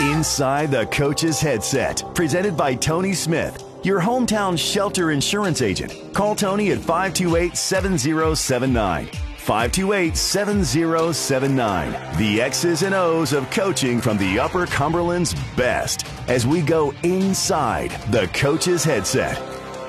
Inside the Coach's Headset, presented by Tony Smith, your hometown shelter insurance agent. Call Tony at 528 7079. 528 7079. The X's and O's of coaching from the Upper Cumberland's best as we go inside the Coach's Headset.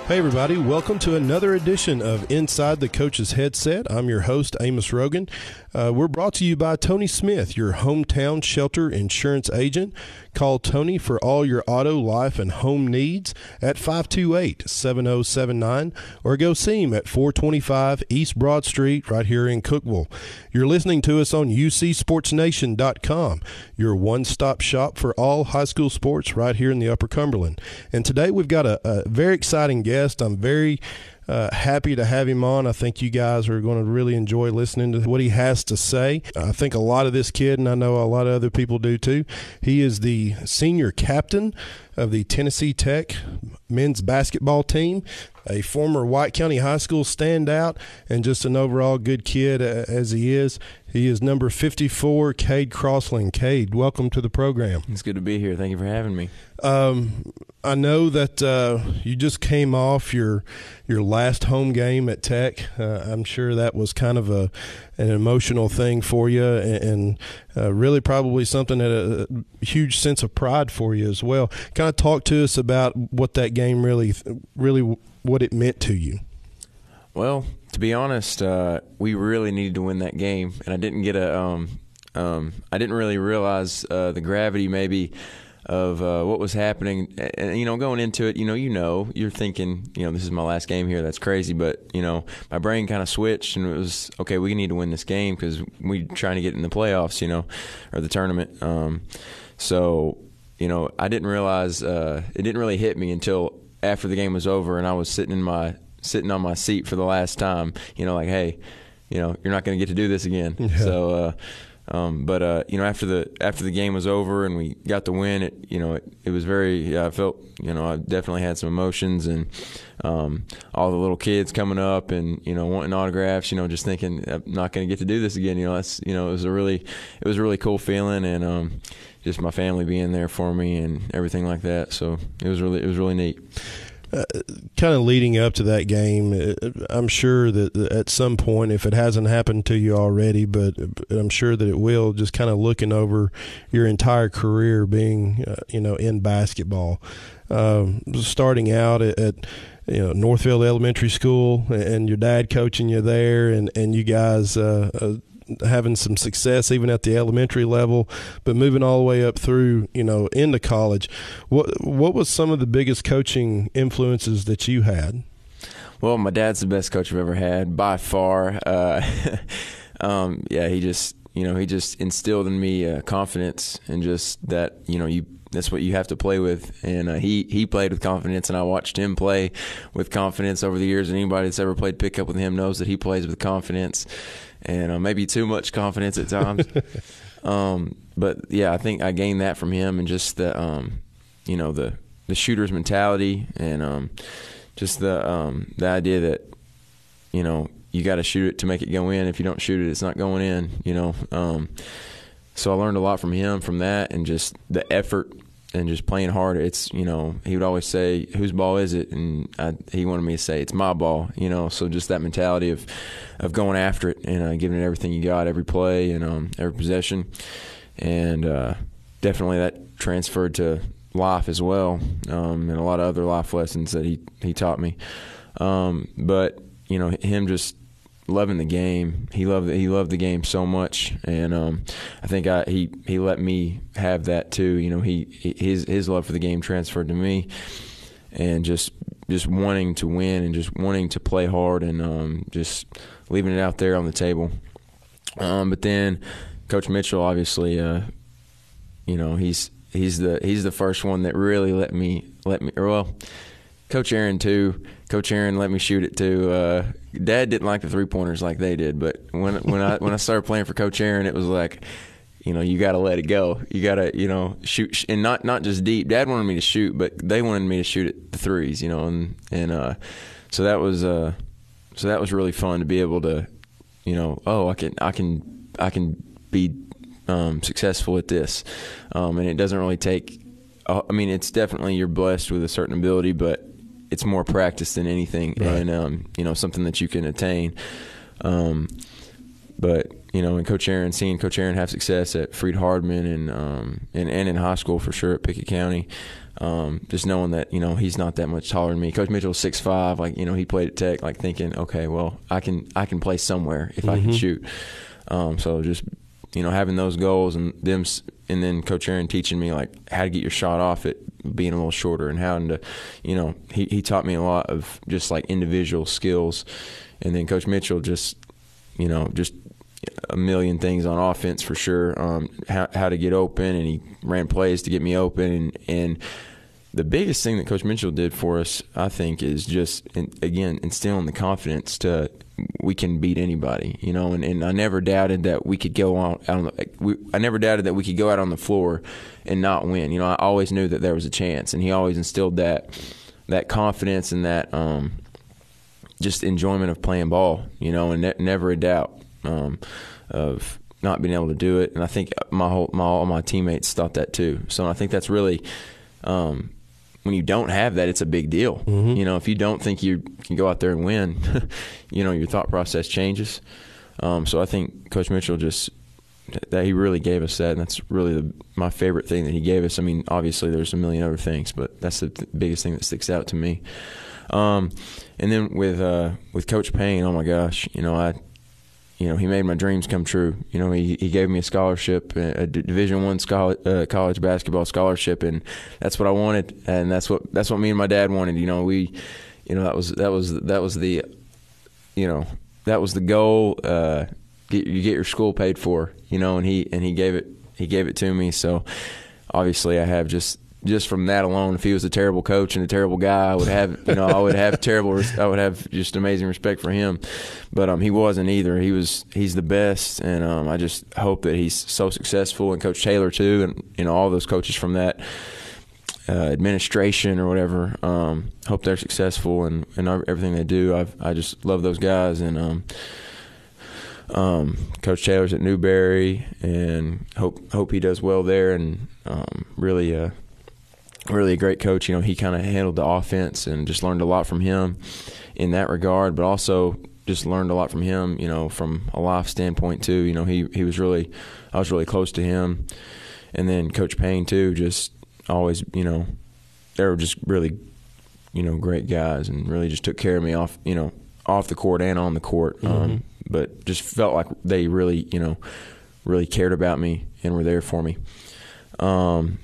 Hey, everybody, welcome to another edition of Inside the Coach's Headset. I'm your host, Amos Rogan. Uh, we're brought to you by Tony Smith, your hometown shelter insurance agent. Call Tony for all your auto, life, and home needs at 528 7079 or go see him at 425 East Broad Street right here in Cookeville. You're listening to us on UCSportsNation.com, your one stop shop for all high school sports right here in the Upper Cumberland. And today we've got a, a very exciting guest. I'm very uh, happy to have him on. I think you guys are going to really enjoy listening to what he has to say. I think a lot of this kid, and I know a lot of other people do too, he is the senior captain of the Tennessee Tech men's basketball team, a former White County High School standout, and just an overall good kid uh, as he is. He is number 54, Cade Crosland. Cade, welcome to the program. It's good to be here. Thank you for having me. Um, I know that uh, you just came off your your last home game at Tech. Uh, I'm sure that was kind of a an emotional thing for you, and, and uh, really probably something that a, a, huge sense of pride for you as well. Kind of talk to us about what that game really really what it meant to you. Well, to be honest, uh, we really needed to win that game, and I didn't get a. Um, um, I didn't really realize uh, the gravity maybe of uh, what was happening. And, you know, going into it, you know, you know, you're thinking, you know, this is my last game here. That's crazy. But you know, my brain kind of switched, and it was okay. We need to win this game because we are trying to get in the playoffs, you know, or the tournament. Um, so, you know, I didn't realize uh, it didn't really hit me until after the game was over, and I was sitting in my sitting on my seat for the last time. You know, like, hey, you know, you're not going to get to do this again. Yeah. So. Uh, um, but uh, you know, after the after the game was over and we got the win, it you know it, it was very. Yeah, I felt you know I definitely had some emotions and um, all the little kids coming up and you know wanting autographs. You know, just thinking I'm not going to get to do this again. You know, that's you know it was a really it was a really cool feeling and um, just my family being there for me and everything like that. So it was really it was really neat uh, kind of leading up to that game, uh, I'm sure that at some point, if it hasn't happened to you already, but I'm sure that it will, just kind of looking over your entire career being, uh, you know, in basketball, um, starting out at, at you know Northfield Elementary School, and your dad coaching you there, and and you guys uh, uh, having some success even at the elementary level, but moving all the way up through, you know, into college. What what was some of the biggest coaching influences that you had? Well, my dad's the best coach I've ever had by far. Uh, um, yeah, he just you know he just instilled in me uh, confidence and just that you know you that's what you have to play with. And uh, he he played with confidence, and I watched him play with confidence over the years. And anybody that's ever played pickup with him knows that he plays with confidence and uh, maybe too much confidence at times. um, but yeah, I think I gained that from him, and just the um, you know the the shooter's mentality, and um, just the um, the idea that you know you got to shoot it to make it go in. If you don't shoot it, it's not going in. You know. Um, so I learned a lot from him from that, and just the effort and just playing hard. It's you know he would always say, "Whose ball is it?" And I, he wanted me to say, "It's my ball." You know, so just that mentality of of going after it and uh, giving it everything you got, every play and um, every possession, and uh, definitely that transferred to life as well, um, and a lot of other life lessons that he he taught me. Um, but you know him just loving the game. He loved he loved the game so much, and um, I think I, he he let me have that too. You know, he his his love for the game transferred to me, and just just wanting to win and just wanting to play hard and um, just leaving it out there on the table. Um, but then Coach Mitchell, obviously, uh, you know, he's he's the he's the first one that really let me let me well Coach Aaron too. Coach Aaron let me shoot it too. Uh, Dad didn't like the three pointers like they did, but when when I when I started playing for Coach Aaron, it was like, you know, you got to let it go. You got to you know shoot and not not just deep. Dad wanted me to shoot, but they wanted me to shoot at the threes. You know, and and uh, so that was uh, so that was really fun to be able to, you know, oh I can I can I can be um, successful at this, um, and it doesn't really take. Uh, I mean, it's definitely you're blessed with a certain ability, but it's more practice than anything, Right. and um, you know something that you can attain. Um, but you know, and Coach Aaron, seeing Coach Aaron have success at Freed-Hardeman and um, and, and in high school for sure at Pickett County, um, just knowing that you know he's not that much taller than me. Coach Mitchell's six five, like you know he played at Tech, like thinking, okay, well I can I can play somewhere if I can shoot. Um, so just you know having those goals and them, and then Coach Aaron teaching me like how to get your shot off it being a little shorter and how to, you know, he he taught me a lot of just like individual skills, and then Coach Mitchell just you know, just a million things on offense for sure. Um, how, how to get open, and he ran plays to get me open. And, and the biggest thing that Coach Mitchell did for us, I think, is just again instilling the confidence to we can beat anybody. You know, and, and I never doubted that we could go out on the, we, I never doubted that we could go out on the floor and not win. You know, I always knew that there was a chance, and he always instilled that that confidence and that. Um, just enjoyment of playing ball, you know, and ne- never a doubt um, of not being able to do it. And I think my whole my all my teammates thought that too. So I think that's really um, when you don't have that, it's a big deal. You know, if you don't think you can go out there and win, you know, your thought process changes. Um, so I think Coach Mitchell just that he really gave us that, and that's really the, my favorite thing that he gave us. I mean, obviously there's a million other things, but that's the th- biggest thing that sticks out to me. Um, and then with uh, with Coach Payne, oh my gosh, you know I, you know he made my dreams come true. You know he, he gave me a scholarship, a Division One scholar, uh, college basketball scholarship, and that's what I wanted, and that's what that's what me and my dad wanted. You know we, you know that was that was that was the, you know that was the goal. Uh, get, you get your school paid for, you know, and he and he gave it he gave it to me. So obviously I have just just from that alone, if he was a terrible coach and a terrible guy, I would have you know I would have terrible I would have just amazing respect for him, but um he wasn't either. He was he's the best, and um I just hope that he's so successful, and Coach Taylor too, and you know all those coaches from that. Uh, administration or whatever. Um, hope they're successful and, and everything they do. I've, I just love those guys and um, um, Coach Taylor's at Newberry, and hope hope he does well there. And um, really, uh, really a great coach. You know, he kind of handled the offense, and just learned a lot from him in that regard. But also just learned a lot from him. You know, from a life standpoint too. You know, he he was really, I was really close to him. And then Coach Payne too. Just always, you know, they were just really, you know, great guys, and really just took care of me off, you know, off the court and on the court. Um, but just felt like they really, you know, really cared about me and were there for me. Um,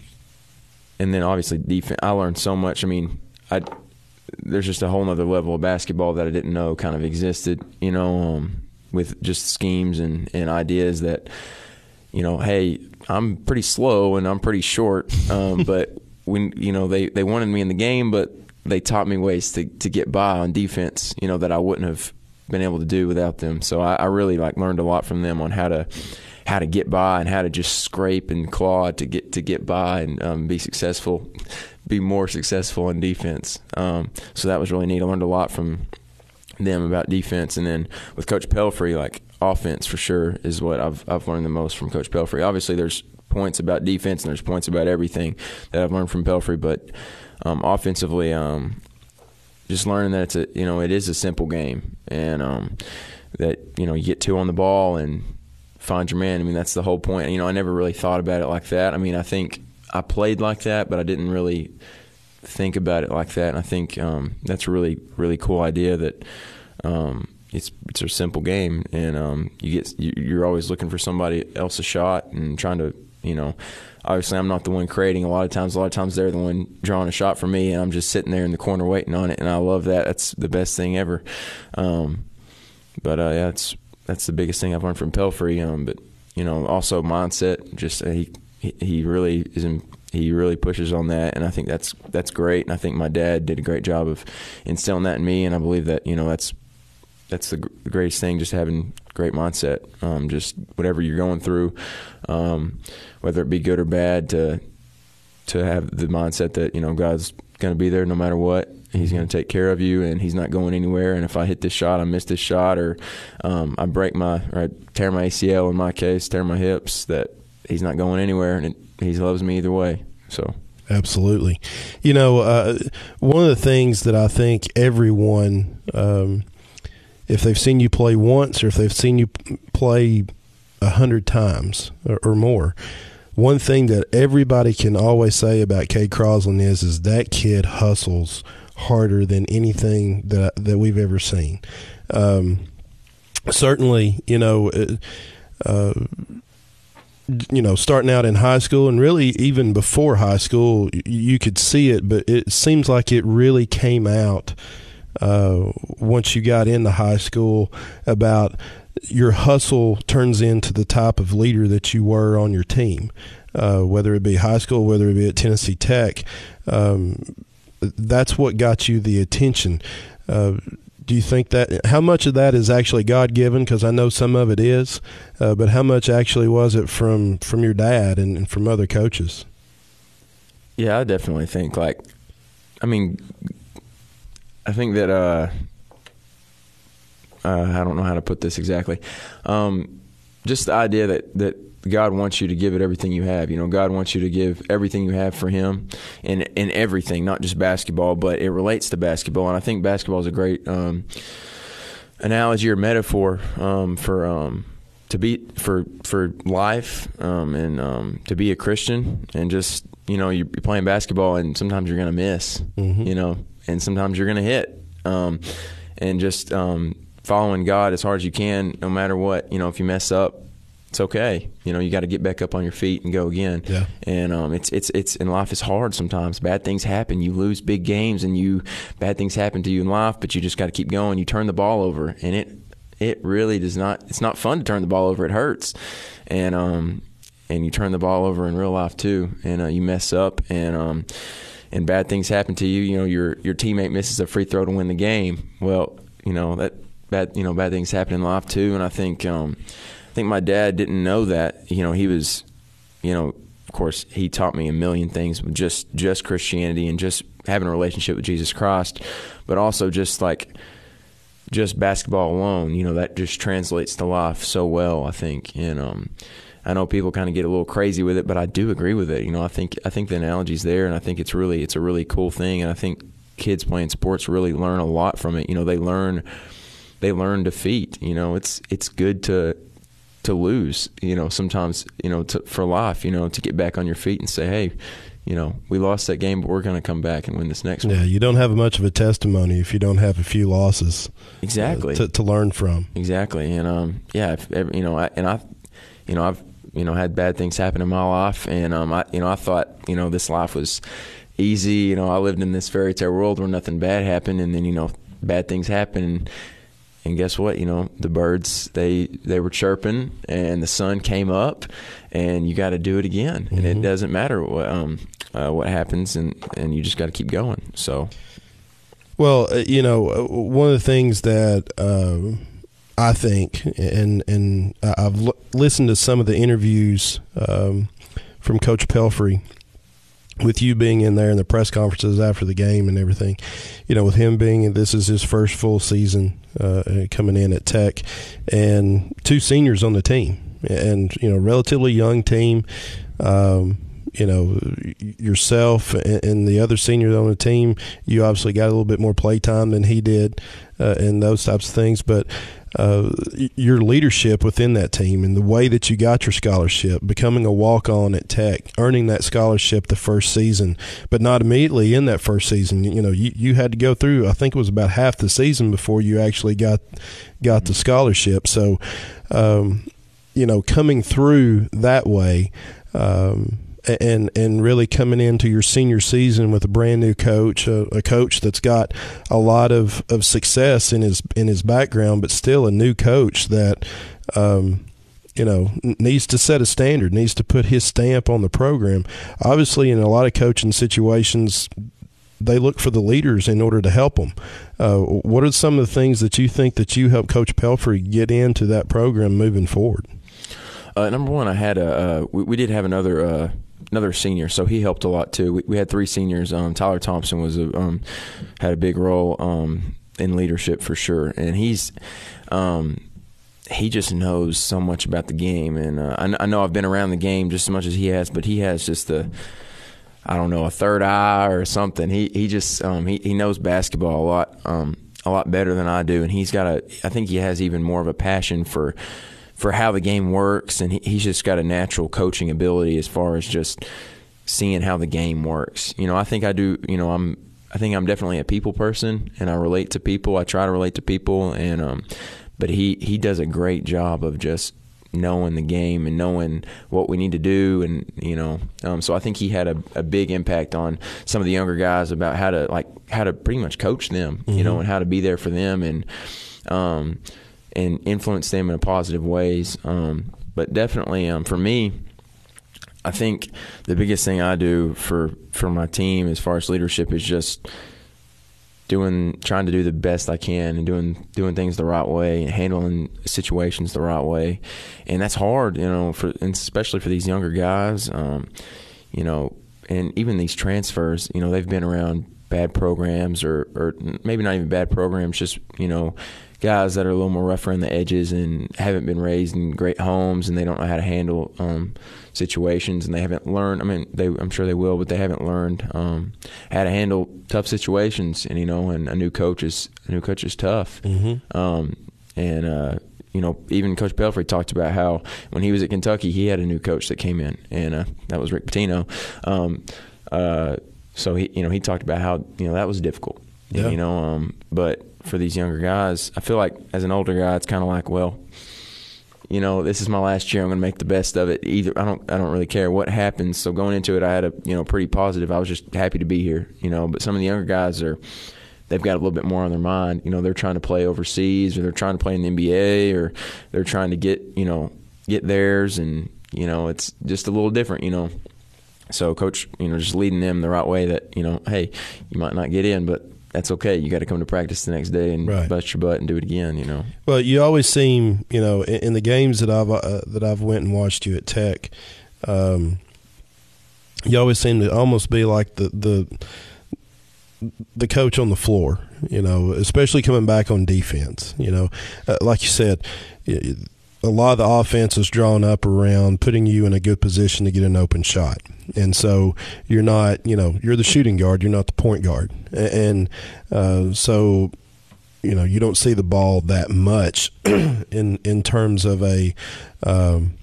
and then obviously defense. I learned so much. I mean, I there's just a whole other level of basketball that I didn't know kind of existed. You know, um, with just schemes and and ideas that, you know, hey, I'm pretty slow and I'm pretty short, um, but when you know they they wanted me in the game, but they taught me ways to to get by on defense. You know that I wouldn't have been able to do without them. So I, I really like learned a lot from them on how to how to get by and how to just scrape and claw to get to get by and um, be successful, be more successful in defense. Um, so that was really neat. I learned a lot from them about defense, and then with Coach Pelphrey, like offense for sure is what I've I've learned the most from Coach Pelphrey. Obviously, there's points about defense and there's points about everything that I've learned from Pelphrey, but um, offensively, um, just learning that it's a you know it is a simple game and um, that you know you get two on the ball and find your man. I mean that's the whole point. You know I never really thought about it like that. I mean I think I played like that, but I didn't really think about it like that. And I think um, that's a really really cool idea that. Um, it's it's a simple game, and um, you get you- you're always looking for somebody else's shot and trying to you know. Obviously, I'm not the one creating. A lot of times, a lot of times they're the one drawing a shot for me, and I'm just sitting there in the corner waiting on it. And I love that. That's the best thing ever. Um, but uh, yeah, that's that's the biggest thing I've learned from Pelphrey. Um, but you know, also mindset. Just uh, he he- really is. He really pushes on that, and I think that's that's great. And I think my dad did a great job of instilling that in me, and I believe that you know that's that's the gr- greatest thing. Just having great mindset. Um, just whatever you're going through, um, whether it be good or bad, to to have the mindset that you know God's going to be there no matter what. He's going to take care of you, and He's not going anywhere. And if I hit this shot, I miss this shot, or um, I break my or I tear my ACL in my case, tear my hips, that he's not going anywhere, and it, he loves me either way. So absolutely. You know, uh, one of the things that I think everyone, um, if they've seen you play once or if they've seen you play a hundred times or, or, more, one thing that everybody can always say about Cade Crosland is is that kid hustles harder than anything that that we've ever seen. Um, certainly, you know. Uh, you know, starting out in high school and really even before high school, you could see it, but it seems like it really came out uh, once you got into high school about your hustle turns into the type of leader that you were on your team, uh, whether it be high school, whether it be at Tennessee Tech. Um, that's what got you the attention. Uh, do you think that how much of that is actually God given? Because I know some of it is, uh, but how much actually was it from from your dad and, and, from other coaches? Yeah, I definitely think like, I mean, I think that uh, uh, I don't know how to put this exactly. Um, just the idea that that God wants you to give it everything you have. You know, God wants you to give everything you have for Him, and in everything, not just basketball, but it relates to basketball. And I think basketball is a great um, analogy or metaphor um, for um, to be for for life um, and um, to be a Christian, and just you know, you're playing basketball, and sometimes you're going to miss, mm-hmm. you know, and sometimes you're going to hit, um, and just following God as hard as you can, no matter what. You know, if you mess up, it's okay. You know, you got to get back up on your feet and go again. Yeah. And um, it's it's it's and life is hard sometimes. Bad things happen. You lose big games, and you bad things happen to you in life. But you just got to keep going. You turn the ball over, and it it really does not. It's not fun to turn the ball over. It hurts, and um, and you turn the ball over in real life too, and uh, you mess up, and um, and bad things happen to you. You know, your your teammate misses a free throw to win the game. Well, you know that bad you know bad things happen in life too, and I think. Um, think my dad didn't know that. You know, he was, you know, of course, he taught me a million things, just just Christianity and just having a relationship with Jesus Christ, but also just like just basketball alone. You know, that just translates to life so well. I think, and um, I know people kind of get a little crazy with it, but I do agree with it. You know, I think I think the analogy's there, and I think it's really it's a really cool thing, and I think kids playing sports really learn a lot from it. You know, they learn they learn defeat. You know, it's it's good to to lose. You know, sometimes you know to, for life. You know, to get back on your feet and say, hey. You know, we lost that game, but we're going to come back and win this next one. Yeah, you don't have much of a testimony if you don't have a few losses. Exactly. Uh, to, to learn from. Exactly, and um, yeah, if, you know, I, and I, you know, I've you know had bad things happen in my life, and um, I you know I thought you know this life was easy. You know, I lived in this fairy tale world where nothing bad happened, and then you know bad things happen. And, and guess what? You know, the birds they they were chirping, and the sun came up, and you got to do it again. Mm-hmm. And it mm-hmm. doesn't matter what um, uh, what happens, and and you just got to keep going. So, well, uh, you know, uh, one of the things that. Uh, I think, and and I've l- listened to some of the interviews um, from Coach Pelphrey, with you being in there in the press conferences after the game and everything, you know, with him being this is his first full season uh, coming in at Tech, and two seniors on the team, and you know, relatively young team. Um, you know, yourself and, the other seniors on the team, you obviously got a little bit more play time than he did, uh, and those types of things. But uh, your leadership within that team and the way that you got your scholarship, becoming a walk on at Tech, earning that scholarship the first season, but not immediately in that first season. You know, you, you had to go through, I think it was about half the season before you actually got got the scholarship. So, um, you know, coming through that way. Um, and and really coming into your senior season with a brand new coach, a, a, coach that's got a lot of, of success in his in his background, but still a new coach that um, you know needs to set a standard, needs to put his stamp on the program. Obviously, in a lot of coaching situations, they look for the leaders in order to help them. Uh, what are some of the things that you think that you help Coach Pelphrey get into that program moving forward? Uh, number one, I had a uh, we, we, did have another uh, another senior, so he helped a lot too. We, we had three seniors. Um, Tyler Thompson was a, um, had a big role um, in leadership for sure, and he's um, he just knows so much about the game, and uh, I, I know I've been around the game just as much as he has, but he has just the I don't know a third eye or something. He he just um, he he knows basketball a lot um, a lot better than I do, and he's got a I think he has even more of a passion for for how the game works, and he, he's just got a natural coaching ability as far as just seeing how the game works. You know, I think I do. You know, I'm I think I'm definitely a people person, and I relate to people. I try to relate to people, and um, but he he does a great job of just knowing the game and knowing what we need to do and you know um, so I think he had a, a, big impact on some of the younger guys about how to like how to pretty much coach them mm-hmm. you know mm-hmm. and how to be there for them and um, and influence them in a positive ways um, but definitely um, for me I think the biggest thing I do for for my team as far as leadership is just doing trying to do the best I can and doing doing things the right way and handling situations the right way, and that's hard, you know, for especially for these younger guys, um, you know, and even these transfers, you know, they've been around bad programs or or maybe not even bad programs, just you know. Guys that are a little more rougher on the edges and haven't been raised in great homes and they don't know how to handle um, situations, and they haven't learned. I mean, they, I'm sure they will, but they haven't learned um, how to handle tough situations. And you know, and a new coach is a new coach is tough. Mm-hmm. Um, and uh, you know, even Coach Pelphrey talked about how when he was at Kentucky, he had a new coach that came in, and uh, that was Rick Pitino. Um, uh, so he, you know, he talked about how you know that was difficult. Yeah. You know, um, but for these younger guys, I feel like as an older guy, it's kind of like, well, you know, this is my last year. I'm going to make the best of it. Either I don't, I don't really care what happens. So going into it, I had a, you know, pretty positive. I was just happy to be here. You know, but some of the younger guys are, they've got a little bit more on their mind. You know, they're trying to play overseas, or they're trying to play in the NBA, or they're trying to get, you know, get theirs, and you know, it's just a little different. You know, so coach, you know, just leading them the right way. That you know, hey, you might not get in, but that's okay. You got to come to practice the next day and right. bust your butt and do it again. You know. Well, you always seem, you know, in, in the games that I've uh, that I've went and watched you at Tech, um, you always seem to almost be like the the the coach on the floor. You know, especially coming back on defense. You know, uh, like you said. A lot of the offense is drawn up around putting you in a good position to get an open shot and so you're not, you know, you're the shooting guard, you're not the point guard, and uh, so you know you don't see the ball that much in in terms of a. Um,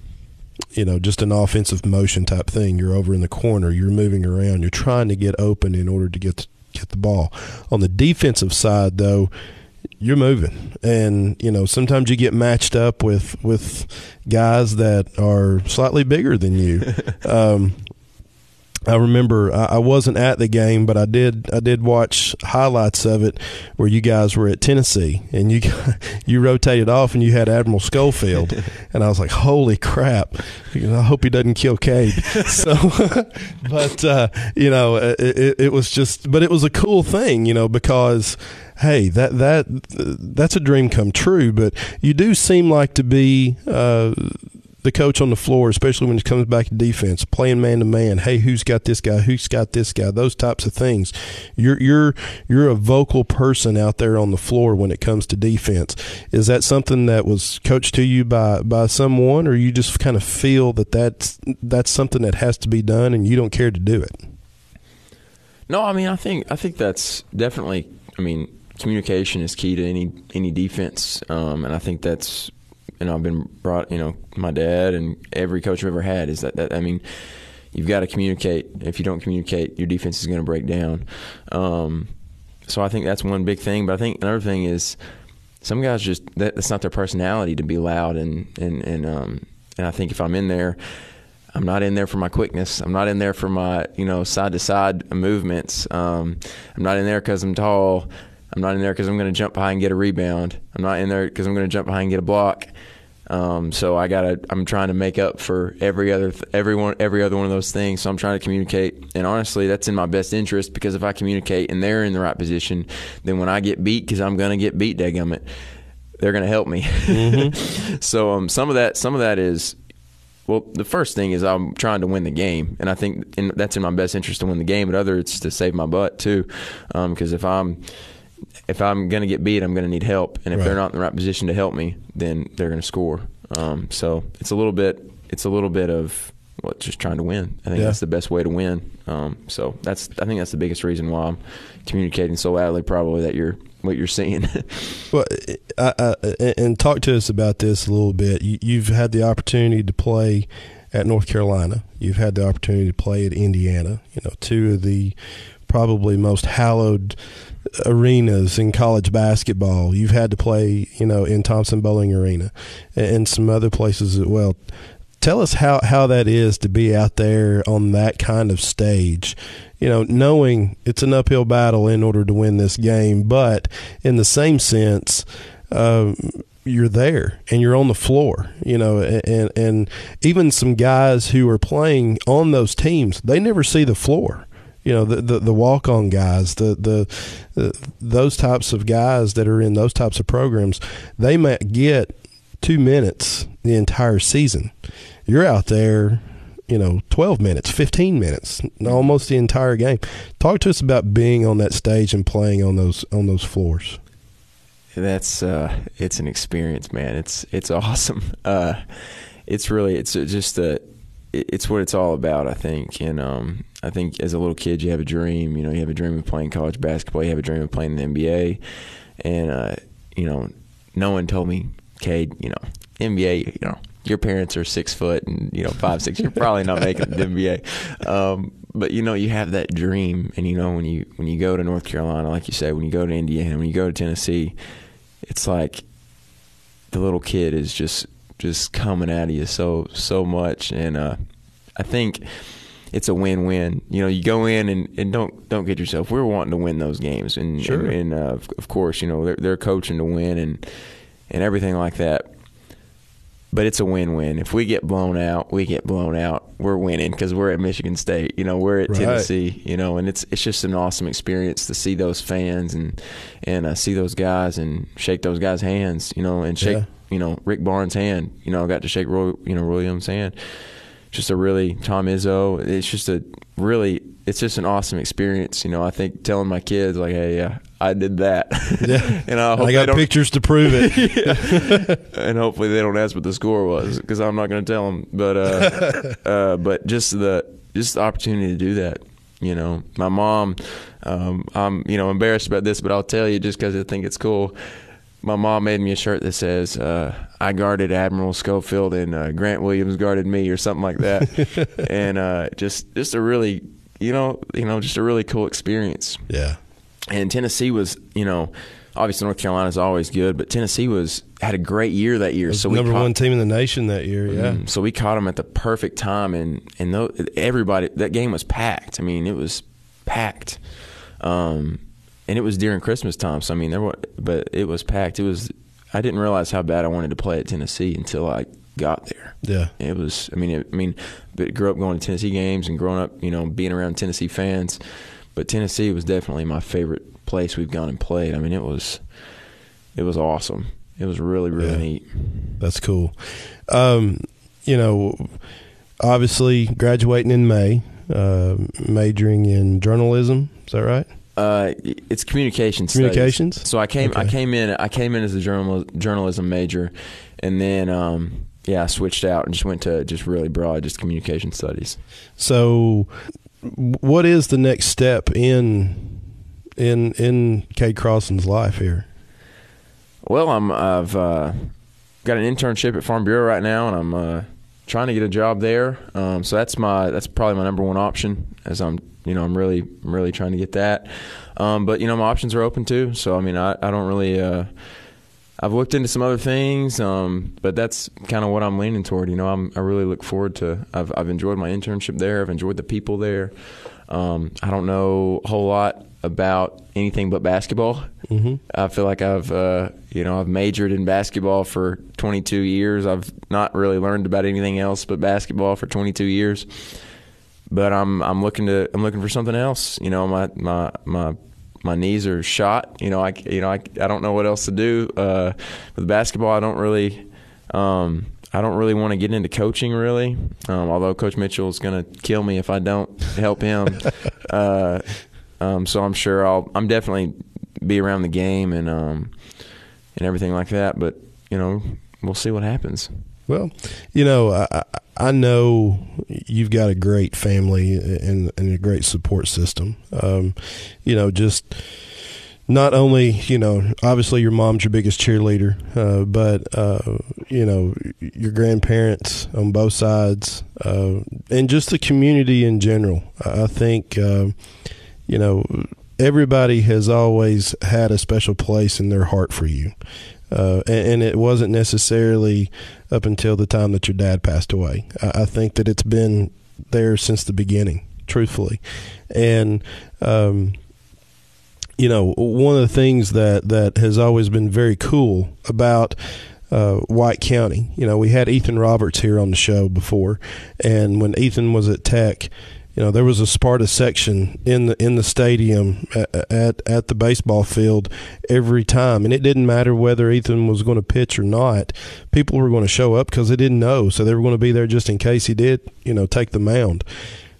you know, just an offensive motion type thing. You're over in the corner. You're moving around. You're trying to get open in order to get get the ball. On the defensive side, though, you're moving. And you know sometimes you get matched up with with guys that are slightly bigger than you. Um, I remember I, wasn't at the game, but I did. I did watch highlights of it where you guys were at Tennessee and you you rotated off and you had Admiral Schofield, and I was like, "Holy crap!" I hope he doesn't kill Cade. so, but uh, you know, it, it was just, but it was a cool thing, you know, because hey, that that that's a dream come true. But you do seem like to be uh, the coach on the floor, especially when it comes back to defense, playing man to man. Hey, who's got this guy? Who's got this guy? Those types of things. You're you're you're a vocal person out there on the floor when it comes to defense. Is that something that was coached to you by by someone, or you just kind of feel that that's that's something that has to be done, and you don't care to do it? No, I mean, I think I think that's definitely. I mean, communication is key to any any defense, um, and I think that's know, I've been brought, you know, my dad and every coach I've ever had is that, that I mean, you've got to communicate. If you don't communicate, your defense is going to break down. Um, so I think that's one big thing. But I think another thing is some guys just that, that's not their personality to be loud and and and um, and I think if I'm in there. I'm not in there for my quickness. I'm not in there for my, you know, side to side movements. Um, I'm not in there because I'm tall. I'm not in there because I'm going to jump behind and get a rebound. I'm not in there because I'm going to jump behind and get a block. Um, so I gotta. I'm trying to make up for every other every one every other one of those things. So I'm trying to communicate, and honestly, that's in my best interest because if I communicate and they're in the right position, then when I get beat, because I'm gonna get beat, it, they're gonna help me. Mm-hmm. so um, some of that some of that is well, the first thing is I'm trying to win the game, and I think in, that's in my best interest to win the game. But other, it's to save my butt too, because um, if I'm if I'm going to get beat, I'm going to need help, and if Right. they're not in the right position to help me, then they're going to score. Um, so it's a little bit it's a little bit of well, just trying to win. I think Yeah. that's the best way to win. Um, so that's I think that's the biggest reason why I'm communicating so loudly. Probably that you're what you're seeing. Well, I, I, and talk to us about this a little bit. You, you've had the opportunity to play at North Carolina. You've had the opportunity to play at Indiana. You know, two of the probably most hallowed arenas in college basketball. You've had to play, you know, in Thompson Boling Arena and some other places as well. Tell us how, how that is to be out there on that kind of stage. You know, knowing it's an uphill battle in order to win this game, but in the same sense, um, you're there and you're on the floor, you know, and and even some guys who are playing on those teams, they never see the floor. You know, the the, the walk on guys, the, the the those types of guys that are in those types of programs, they might get two minutes the entire season. You're out there, you know, 12 minutes, 15 minutes, almost the entire game. Talk to us about being on that stage and playing on those on those floors. That's uh, it's an experience, man. It's it's awesome. Uh, it's really it's just a it's what it's all about. I think, and um, I think as a little kid, you have a dream. You know, you have a dream of playing college basketball. You have a dream of playing in the NBA, and uh, you know, no one told me, Cade, you know, NBA, you know. Your parents are six foot and you know five six. You're probably not making the NBA, um, but you know you have that dream, and you know when you when you go to North Carolina, like you say, when you go to Indiana, when you go to Tennessee, it's like the little kid is just just coming at you so so much and uh I think it's a win-win. You know, you go in and, and don't don't get yourself. We're wanting to win those games, and Sure. and, and uh, of, course, you know they're they're coaching to win and and everything like that. But it's a win-win. If we get blown out, we get blown out. We're winning because we're at Michigan State. You know, we're at Right. Tennessee. You know, and it's it's just an awesome experience to see those fans and and uh, see those guys and shake those guys' hands. You know, and shake Yeah. you know Rick Barnes' hand. You know, I got to shake Roy you know Roy Williams' hand. Just a really Tom Izzo. It's just a really it's just an awesome experience. You know, I think telling my kids like, hey, yeah, I did that. Yeah. and I hope I they got pictures to prove it. and hopefully they don't ask what the score was because I'm not going to tell them. But uh, uh, but just the just the opportunity to do that. You know, my mom. Um, I'm you know embarrassed about this, but I'll tell you just because I think it's cool. My mom made me a shirt that says uh, "I guarded Admiral Schofield and uh, Grant Williams guarded me" or something like that, and uh, just just a really you know you know just a really cool experience yeah. and Tennessee was, you know, obviously North Carolina is always good, but Tennessee was had a great year that year. So we number caught, one team in the nation that year. Yeah. Mm, so we caught them at the perfect time, and and everybody that game was packed. I mean, it was packed, um, and it was during Christmas time. So I mean, there were, but it was packed. It was. I didn't realize how bad I wanted to play at Tennessee until I got there. Yeah. It was. I mean, it, I mean, but grew up going to Tennessee games and growing up, you know, being around Tennessee fans. But Tennessee was definitely my favorite place we've gone and played. I mean, it was, it was awesome. It was really really Yeah. neat. That's cool. Um, you know, obviously graduating in May, uh, majoring in journalism. Is that right? Uh, it's communication studies. Communications? So I came, I came in, I came in as a journal, journalism major, and then um, yeah, I switched out and just went to just really broad, just communication studies. So, what is the next step in in in Cade Crosland's life here? Well, I'm I've uh, got an internship at Farm Bureau right now, and I'm uh, trying to get a job there. Um, so that's my that's probably my number one option, as I'm you know I'm really I'm really trying to get that. Um, but you know my options are open too. So I mean I I don't really. Uh, I've looked into some other things, um, but that's kind of what I'm leaning toward. You know, I'm, I really look forward to. I've, I've enjoyed my internship there. I've enjoyed the people there. Um, I don't know a whole lot about anything but basketball. Mm-hmm. I feel like I've, uh, you know, I've majored in basketball for 22 years. I've not really learned about anything else but basketball for 22 years. But I'm, I'm looking to, I'm looking for something else. You know, my, my, my my knees are shot. You know, I you know I, I don't know what else to do uh, with basketball. I don't really. Um, I don't really want to get into coaching, really. Um, although Coach Mitchell is going to kill me if I don't help him. uh, um, so I'm sure I'll. I'm definitely be around the game and um, and everything like that. But you know, we'll see what happens. Well, you know, I, I know you've got a great family and, and a great support system. Um, you know, just not only you know obviously your mom's your biggest cheerleader uh, but uh, you know your grandparents on both sides uh, and just the community in general i think um, you know everybody has always had a special place in their heart for you uh, and, and, it wasn't necessarily up until the time that your dad passed away. I, I think that it's been there since the beginning truthfully. And um, you know, one of the things that, that has always been very cool about uh, White County, you know, we had Ethan Roberts here on the show before, and when Ethan was at Tech, you know, there was a Sparta section in the in the stadium at, at, at the baseball field every time, and it didn't matter whether Ethan was going to pitch or not. People were going to show up because they didn't know, so they were going to be there just in case he did, you know, take the mound.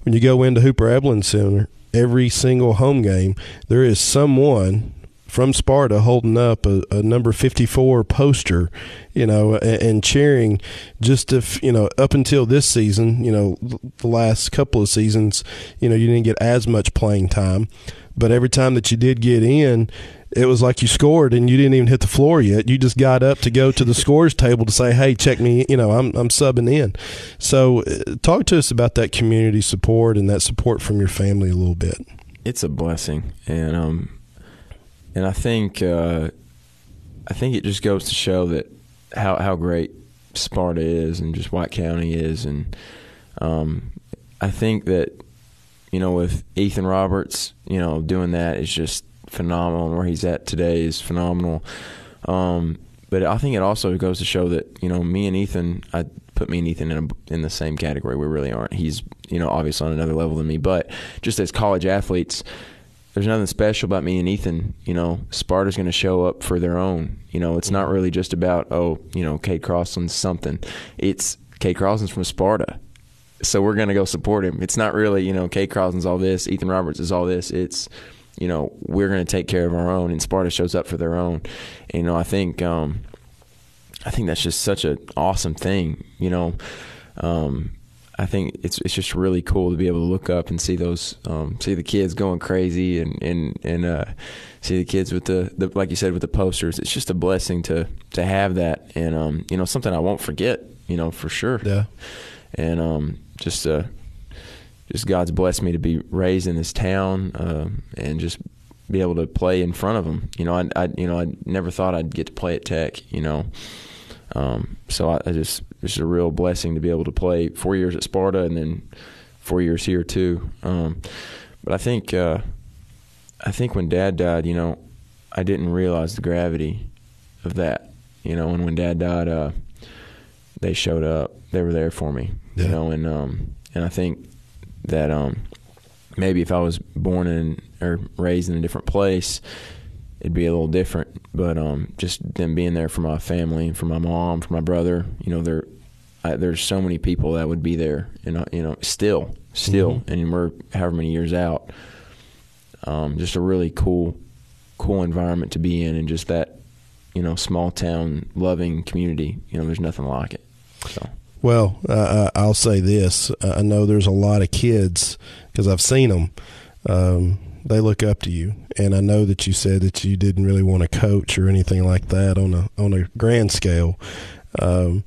When you go into Hooper Eblen Center, every single home game, there is someone from Sparta holding up a, a number 54 poster, you know, and, and, cheering just if, you know, up until this season, you know, the last couple of seasons, you know, you didn't get as much playing time. But every time that you did get in, it was like you scored and you didn't even hit the floor yet. You just got up to go to the scores table to say, "Hey, check me." You know, I'm I'm subbing in. So, uh, talk to us about that community support and that support from your family a little bit. It's a blessing, and um, and I think uh, I think it just goes to show that how how great Sparta is and just White County is, and um, I think that you know with Ethan Roberts, you know, doing that is just phenomenal, and where he's at today is phenomenal. Um, but I think it also goes to show that you know me and Ethan, I put me and Ethan in a, in the same category. We really aren't. He's you know obviously on another level than me, but just as college athletes, there's nothing special about me and Ethan. You know, Sparta's going to show up for their own. You know, it's not really just about oh, you know, Cade Crosland's something. It's Cade Crosland's from Sparta, so we're going to go support him. It's not really you know, Cade Crosland's all this, Ethan Roberts is all this. It's you know, we're going to take care of our own, and Sparta shows up for their own. And, you know, I think um, I think that's just such an awesome thing. You know, um, I think it's it's just really cool to be able to look up and see those um, see the kids going crazy and and and uh, see the kids with the, the like you said with the posters. It's just a blessing to to have that, and um, you know, something I won't forget. You know, for sure. Yeah. And um, just uh, just God's blessed me to be raised in this town uh, and just be able to play in front of them. You know, I, I, you know I never thought I'd get to play at Tech. You know, um, so I, I, just it's a real blessing to be able to play four years at Sparta and then four years here too. Um, but I think uh, I think when Dad died, you know, I didn't realize the gravity of that. You know, and when Dad died, uh, they showed up. They were there for me. Yeah. You know, and um, and I think that um, maybe if I was born in or raised in a different place, it'd be a little different. But um, just them being there for my family and for my mom, for my brother, you know, there, there's so many people that would be there, and uh, you know, still, still, mm-hmm. and we're however many years out. Um, just a really cool, cool environment to be in, and just that, you know, small town loving community. You know, there's nothing like it. So. Well, uh, I'll say this: I know there's a lot of kids because I've seen them. Um, they look up to you, and I know that you said that you didn't really want to coach or anything like that on a on a grand scale. Um,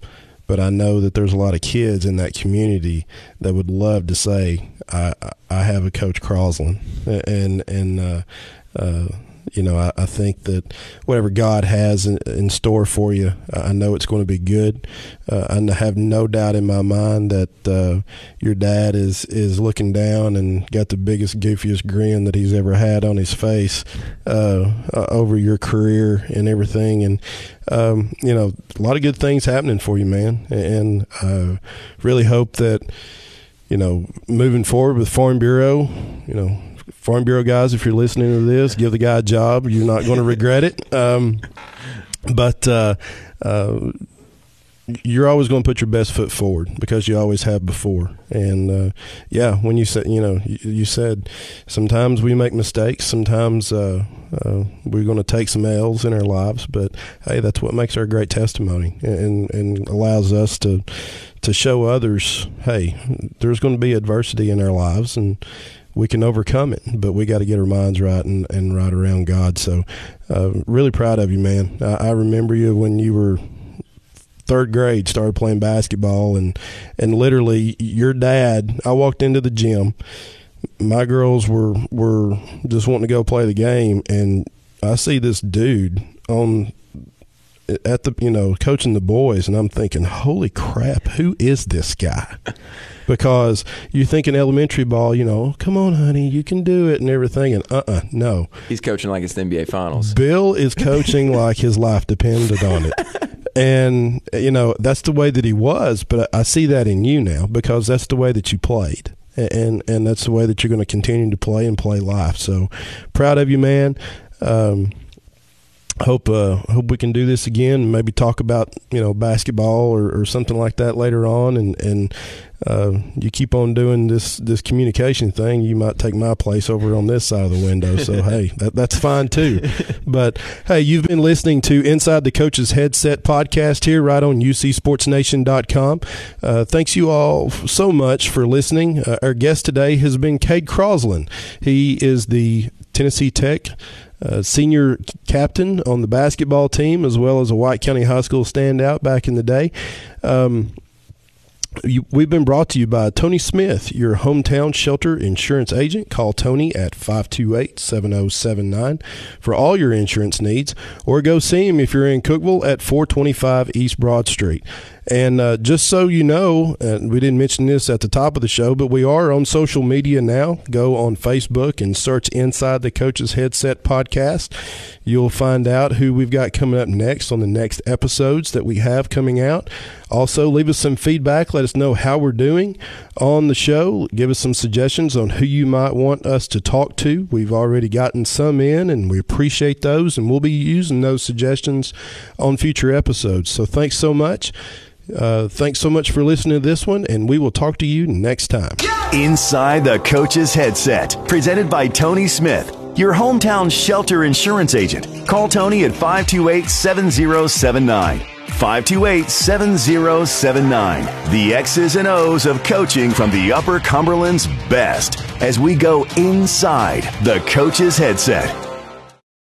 but I know that there's a lot of kids in that community that would love to say, "I I have a Coach Crosland," and and uh, uh, you know, I, I, think that whatever God has in, in, store for you, I know it's going to be good. Uh, I have no doubt in my mind that uh, your dad is is looking down and got the biggest, goofiest grin that he's ever had on his face uh, uh over your career and everything. And um, you know, a lot of good things happening for you, man. And I really hope that you know, moving forward with Farm Bureau, you know, Farm Bureau guys, if you're listening to this, give the guy a job. You're not going to regret it. Um, but uh, uh, you're always going to put your best foot forward because you always have before. And uh, yeah, when you said, you know, you, you, said sometimes we make mistakes, sometimes uh, uh, we're going to take some L's in our lives, but hey, that's what makes our great testimony and, and allows us to to show others, hey, there's going to be adversity in our lives and we can overcome it, but we got to get our minds right and, and right around God. So, uh, really proud of you, man. I, I remember you when you were third grade started playing basketball and and literally your dad I walked into the gym my girls were were just wanting to go play the game and I see this dude on at the you know coaching the boys and I'm thinking holy crap who is this guy because you think in elementary ball you know come on honey you can do it and everything and uh-uh no. He's coaching like it's the NBA finals. Bill is coaching like his life depended on it. And you know that's the way that he was but i see that in you now because that's the way that you played. And and that's the way that you're going to continue to play and play life. So proud of you man. Um, hope uh, hope we can do this again maybe talk about you know basketball or, or something like that later on and and uh, you keep on doing this this communication thing, you might take my place over on this side of the window. So hey, that, that's fine too. But hey, you've been listening to Inside the Coach's Headset podcast here, right on UCSportsNation.com. Uh, thanks you all so much for listening. Uh, our guest today has been Cade Crosland. He is the Tennessee Tech. Uh, senior captain on the basketball team, as well as a White County High School standout back in the day. Um, We've been brought to you by Tony Smith, your hometown shelter insurance agent. Call Tony at 528 7079 for all your insurance needs, or go see him if you're in Cookeville at 425 East Broad Street. And uh, just so you know, we didn't mention this at the top of the show, but we are on social media now. Go on Facebook and search Inside the Coach's Headset podcast. You'll find out who we've got coming up next on the next episodes that we have coming out. Also, leave us some feedback. Let us know how we're doing on the show. Give us some suggestions on who you might want us to talk to. We've already gotten some in, and we appreciate those, and we'll be using those suggestions on future episodes. So, thanks so much. Uh, thanks so much for listening to this one, and we will talk to you next time. Inside the Coach's Headset, presented by Tony Smith, your hometown shelter insurance agent. Call Tony at 528 7079. 528 7079. The X's and O's of coaching from the Upper Cumberland's best as we go inside the Coach's Headset.